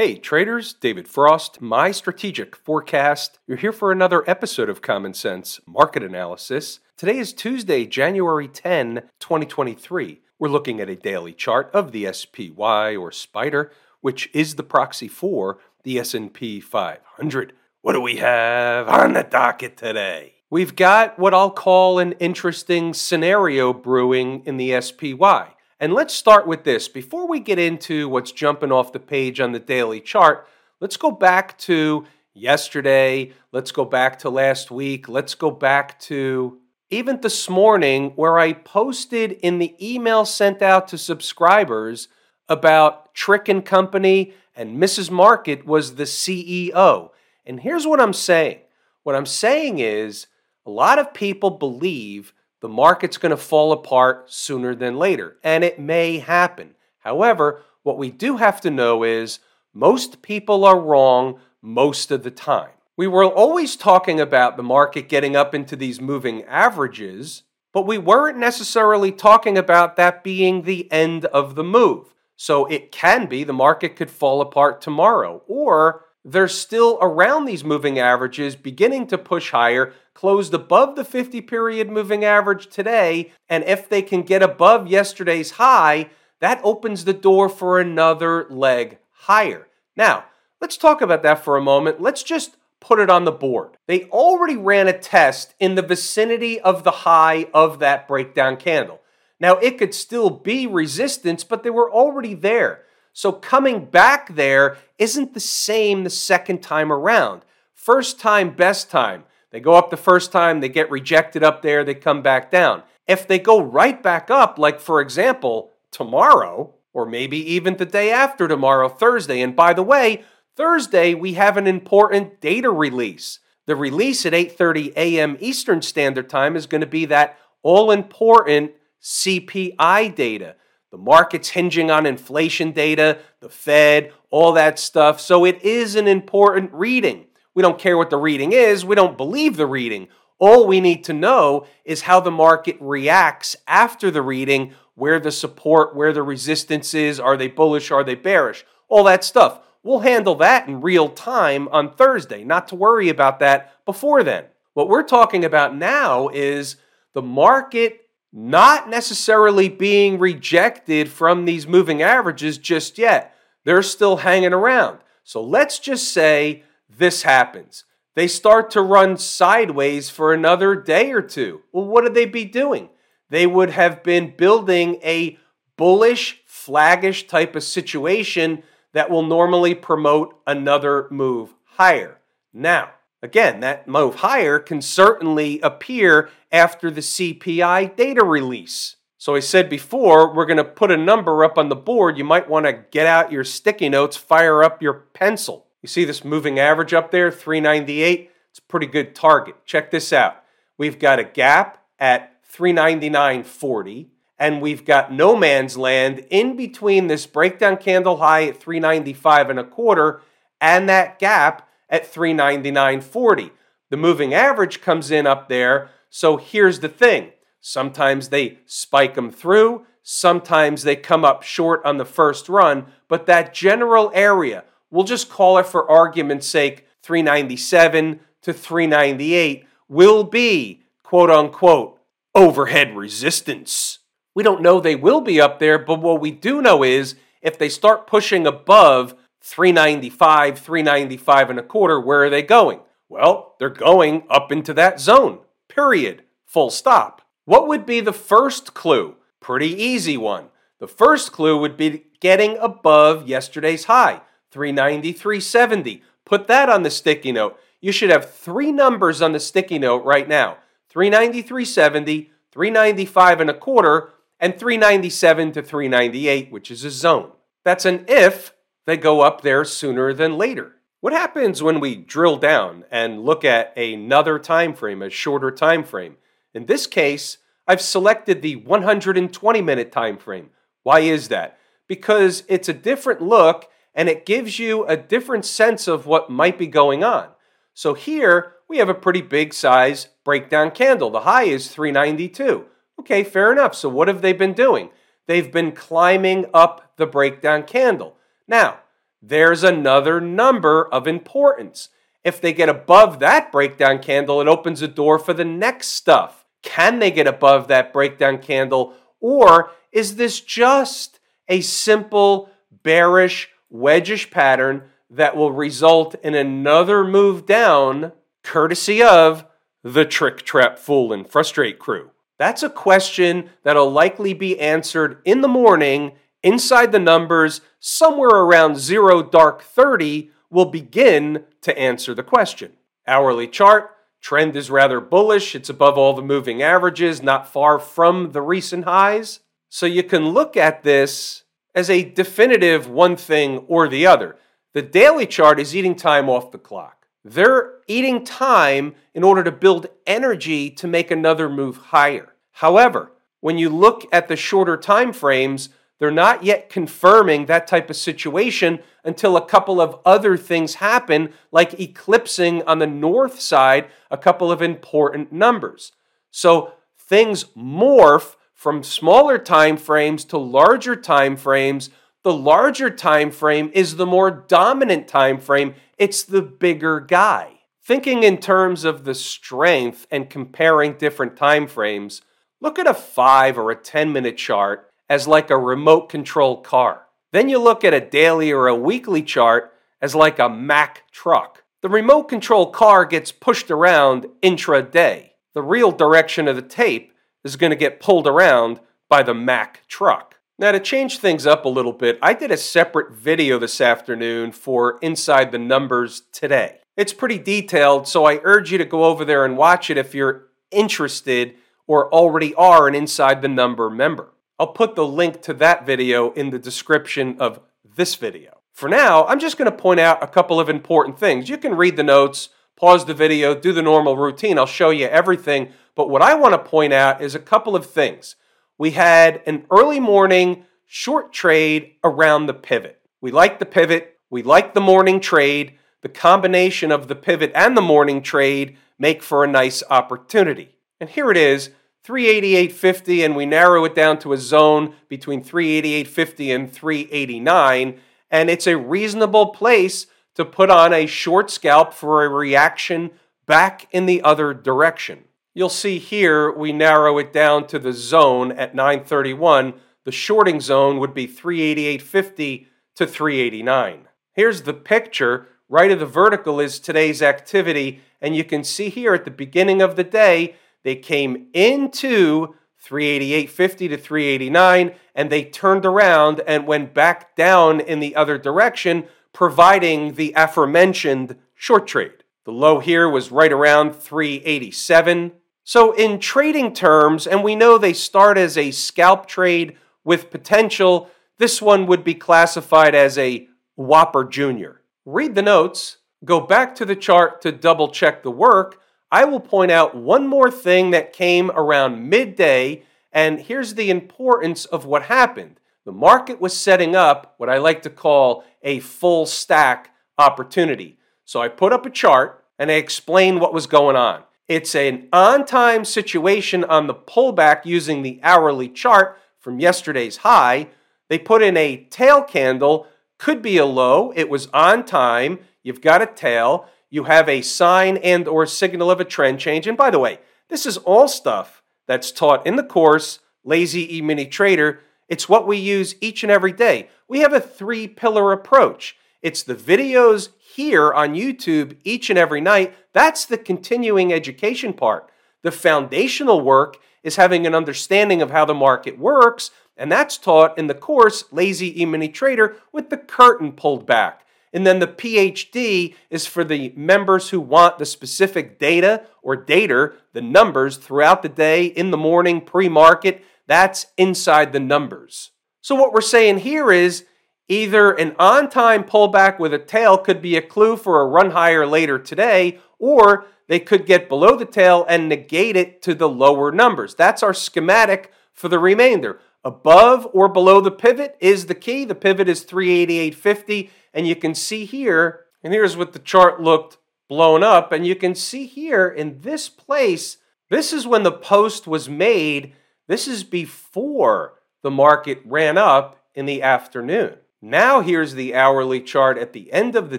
Hey traders, David Frost, my strategic forecast. You're here for another episode of Common Sense Market Analysis. Today is Tuesday, January 10, 2023. We're looking at a daily chart of the SPY or Spider, which is the proxy for the S&P 500. What do we have on the docket today? We've got what I'll call an interesting scenario brewing in the SPY. And let's start with this. Before we get into what's jumping off the page on the daily chart, let's go back to yesterday. Let's go back to last week. Let's go back to even this morning, where I posted in the email sent out to subscribers about Trick and Company and Mrs. Market was the CEO. And here's what I'm saying what I'm saying is a lot of people believe the market's going to fall apart sooner than later, and it may happen. However, what we do have to know is most people are wrong most of the time. We were always talking about the market getting up into these moving averages, but we weren't necessarily talking about that being the end of the move. So it can be the market could fall apart tomorrow, or they're still around these moving averages, beginning to push higher, closed above the 50 period moving average today. And if they can get above yesterday's high, that opens the door for another leg higher. Now, let's talk about that for a moment. Let's just put it on the board. They already ran a test in the vicinity of the high of that breakdown candle. Now, it could still be resistance, but they were already there. So coming back there isn't the same the second time around. First time, best time. They go up the first time, they get rejected up there, they come back down. If they go right back up, like for example, tomorrow, or maybe even the day after tomorrow, Thursday, and by the way, Thursday we have an important data release. The release at 8:30 a.m. Eastern Standard Time is going to be that all important CPI data. The market's hinging on inflation data, the Fed, all that stuff. So it is an important reading. We don't care what the reading is, we don't believe the reading. All we need to know is how the market reacts after the reading, where the support, where the resistance is, are they bullish, are they bearish, all that stuff. We'll handle that in real time on Thursday, not to worry about that before then. What we're talking about now is the market not necessarily being rejected from these moving averages just yet. They're still hanging around. So let's just say this happens. They start to run sideways for another day or two. Well, what would they be doing? They would have been building a bullish, flaggish type of situation that will normally promote another move higher. Now, Again, that move higher can certainly appear after the CPI data release. So I said before, we're going to put a number up on the board. You might want to get out your sticky notes, fire up your pencil. You see this moving average up there, 398? It's a pretty good target. Check this out. We've got a gap at 399.40 and we've got no man's land in between this breakdown candle high at 395 and a quarter and that gap at 399.40. The moving average comes in up there. So here's the thing. Sometimes they spike them through, sometimes they come up short on the first run, but that general area, we'll just call it for argument's sake 397 to 398 will be quote unquote overhead resistance. We don't know they will be up there, but what we do know is if they start pushing above 395, 395 and a quarter, where are they going? Well, they're going up into that zone. Period. Full stop. What would be the first clue? Pretty easy one. The first clue would be getting above yesterday's high, 390, 370. Put that on the sticky note. You should have three numbers on the sticky note right now 390, 370, 395 and a quarter, and 397 to 398, which is a zone. That's an if they go up there sooner than later. What happens when we drill down and look at another time frame, a shorter time frame? In this case, I've selected the 120 minute time frame. Why is that? Because it's a different look and it gives you a different sense of what might be going on. So here we have a pretty big size breakdown candle. The high is 392. Okay, fair enough. So what have they been doing? They've been climbing up the breakdown candle. Now, there's another number of importance. If they get above that breakdown candle, it opens a door for the next stuff. Can they get above that breakdown candle? Or is this just a simple bearish wedgish pattern that will result in another move down, courtesy of the trick, trap, fool, and frustrate crew? That's a question that'll likely be answered in the morning inside the numbers somewhere around 0 dark 30 will begin to answer the question. Hourly chart, trend is rather bullish. It's above all the moving averages, not far from the recent highs. So you can look at this as a definitive one thing or the other. The daily chart is eating time off the clock. They're eating time in order to build energy to make another move higher. However, when you look at the shorter time frames, they're not yet confirming that type of situation until a couple of other things happen, like eclipsing on the north side a couple of important numbers. So things morph from smaller time frames to larger time frames. The larger time frame is the more dominant time frame. It's the bigger guy. Thinking in terms of the strength and comparing different time frames, look at a 5 or a 10 minute chart as like a remote control car. Then you look at a daily or a weekly chart as like a Mack truck. The remote control car gets pushed around intraday. The real direction of the tape is going to get pulled around by the Mack truck. Now, to change things up a little bit, I did a separate video this afternoon for Inside the Numbers today. It's pretty detailed, so I urge you to go over there and watch it if you're interested or already are an Inside the Number member. I'll put the link to that video in the description of this video. For now, I'm just going to point out a couple of important things. You can read the notes, pause the video, do the normal routine. I'll show you everything. But what I want to point out is a couple of things. We had an early morning short trade around the pivot. We like the pivot. We like the morning trade. The combination of the pivot and the morning trade make for a nice opportunity. And here it is 388.50 and we narrow it down to a zone between 388.50 and 389 and it's a reasonable place to put on a short scalp for a reaction back in the other direction. You'll see here we narrow it down to the zone at 931. The shorting zone would be 388.50 to 389. Here's the picture. Right of the vertical is today's activity and you can see here at the beginning of the day they came into 388.50 to 389 and they turned around and went back down in the other direction, providing the aforementioned short trade. The low here was right around 387. So, in trading terms, and we know they start as a scalp trade with potential, this one would be classified as a Whopper Junior. Read the notes, go back to the chart to double check the work, I will point out one more thing that came around midday, and here's the importance of what happened. The market was setting up what I like to call a full stack opportunity. So I put up a chart and I explained what was going on. It's an on time situation on the pullback using the hourly chart from yesterday's high. They put in a tail candle, could be a low. It was on time. You've got a tail you have a sign and or signal of a trend change. And by the way, this is all stuff that's taught in the course Lazy E-mini Trader. It's what we use each and every day. We have a three-pillar approach. It's the videos here on YouTube each and every night. That's the continuing education part. The foundational work is having an understanding of how the market works, and that's taught in the course Lazy E-mini Trader with the curtain pulled back. And then the PhD is for the members who want the specific data or data, the numbers throughout the day, in the morning, pre market. That's inside the numbers. So, what we're saying here is either an on time pullback with a tail could be a clue for a run higher later today, or they could get below the tail and negate it to the lower numbers. That's our schematic for the remainder. Above or below the pivot is the key. The pivot is 388.50 and you can see here, and here's what the chart looked blown up. And you can see here in this place, this is when the post was made. This is before the market ran up in the afternoon. Now here's the hourly chart at the end of the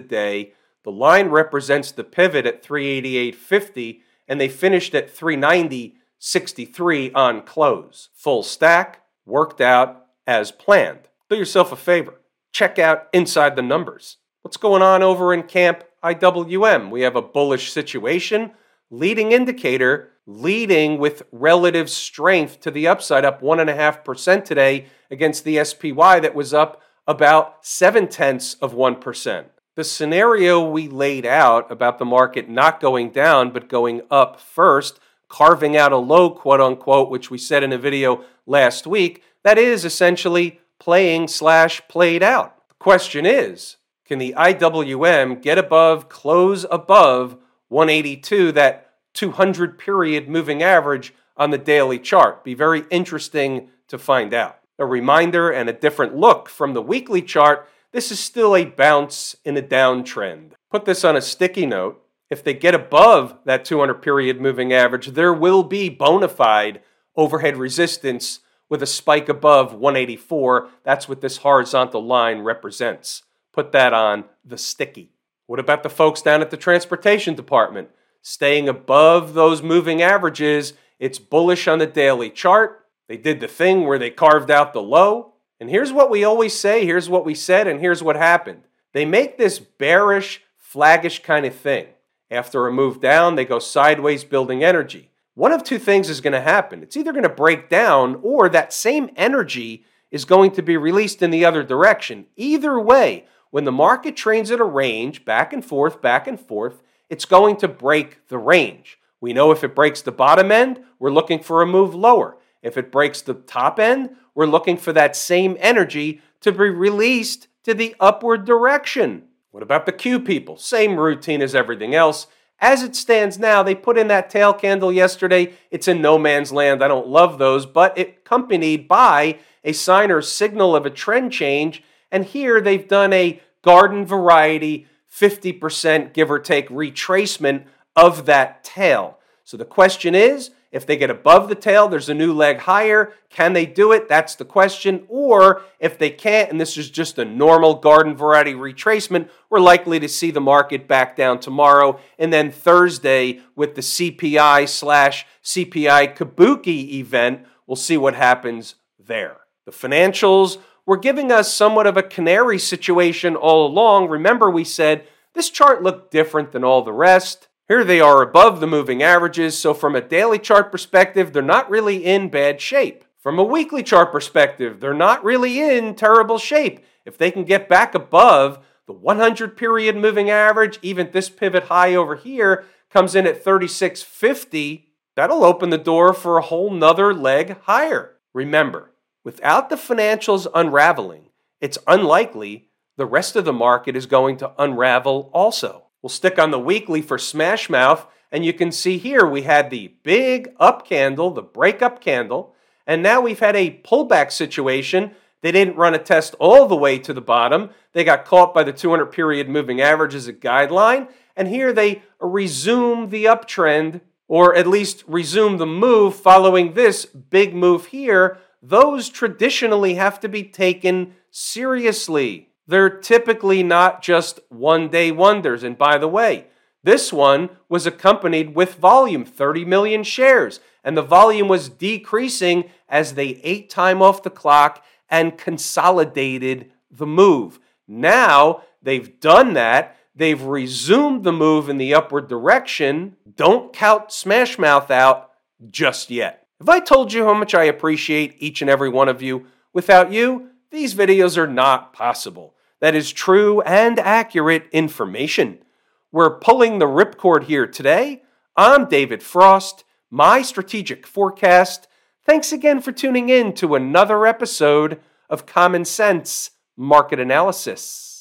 day. The line represents the pivot at 388.50 and they finished at 390.63 on close. Full stack, worked out as planned. Do yourself a favor. Check out inside the numbers. What's going on over in camp IWM? We have a bullish situation, leading indicator leading with relative strength to the upside, up 1.5% today against the SPY that was up about 7 tenths of 1%. The scenario we laid out about the market not going down but going up first, carving out a low, quote unquote, which we said in a video last week, that is essentially playing slash played out. The question is, can the IWM get above, close above 182, that 200 period moving average on the daily chart? Be very interesting to find out. A reminder and a different look from the weekly chart this is still a bounce in a downtrend. Put this on a sticky note. If they get above that 200 period moving average, there will be bona fide overhead resistance with a spike above 184. That's what this horizontal line represents. Put that on the sticky. What about the folks down at the transportation department? Staying above those moving averages, it's bullish on the daily chart. They did the thing where they carved out the low. And here's what we always say, here's what we said, and here's what happened. They make this bearish, flaggish kind of thing. After a move down, they go sideways building energy. One of two things is going to happen. It's either going to break down or that same energy is going to be released in the other direction. Either way, when the market trades at a range, back and forth, back and forth, it's going to break the range. We know if it breaks the bottom end, we're looking for a move lower. If it breaks the top end, we're looking for that same energy to be released to the upward direction. What about the Q people? Same routine as everything else. As it stands now, they put in that tail candle yesterday. It's in no man's land. I don't love those, but it accompanied by a sign or signal of a trend change. And here they've done a garden variety 50% give or take retracement of that tail. So the question is if they get above the tail, there's a new leg higher. Can they do it? That's the question. Or if they can't, and this is just a normal garden variety retracement, we're likely to see the market back down tomorrow. And then Thursday, with the CPI slash CPI Kabuki event, we'll see what happens there. The financials were giving us somewhat of a canary situation all along. Remember, we said this chart looked different than all the rest. Here they are above the moving averages, so from a daily chart perspective, they're not really in bad shape. From a weekly chart perspective, they're not really in terrible shape. If they can get back above the 100 period moving average, even this pivot high over here comes in at 3650, that'll open the door for a whole nother leg higher. Remember, without the financials unraveling, it's unlikely the rest of the market is going to unravel also. We'll stick on the weekly for Smash Mouth, and you can see here we had the big up candle, the breakup candle, and now we've had a pullback situation. They didn't run a test all the way to the bottom. They got caught by the 200 period moving average as a guideline, and here they resume the uptrend, or at least resume the move following this big move here. Those traditionally have to be taken seriously. They're typically not just one day wonders. And by the way, this one was accompanied with volume 30 million shares. And the volume was decreasing as they ate time off the clock and consolidated the move. Now they've done that. They've resumed the move in the upward direction. Don't count Smashmouth out just yet. Have I told you how much I appreciate each and every one of you? Without you, these videos are not possible. That is true and accurate information. We're pulling the ripcord here today. I'm David Frost, my strategic forecast. Thanks again for tuning in to another episode of Common Sense Market Analysis.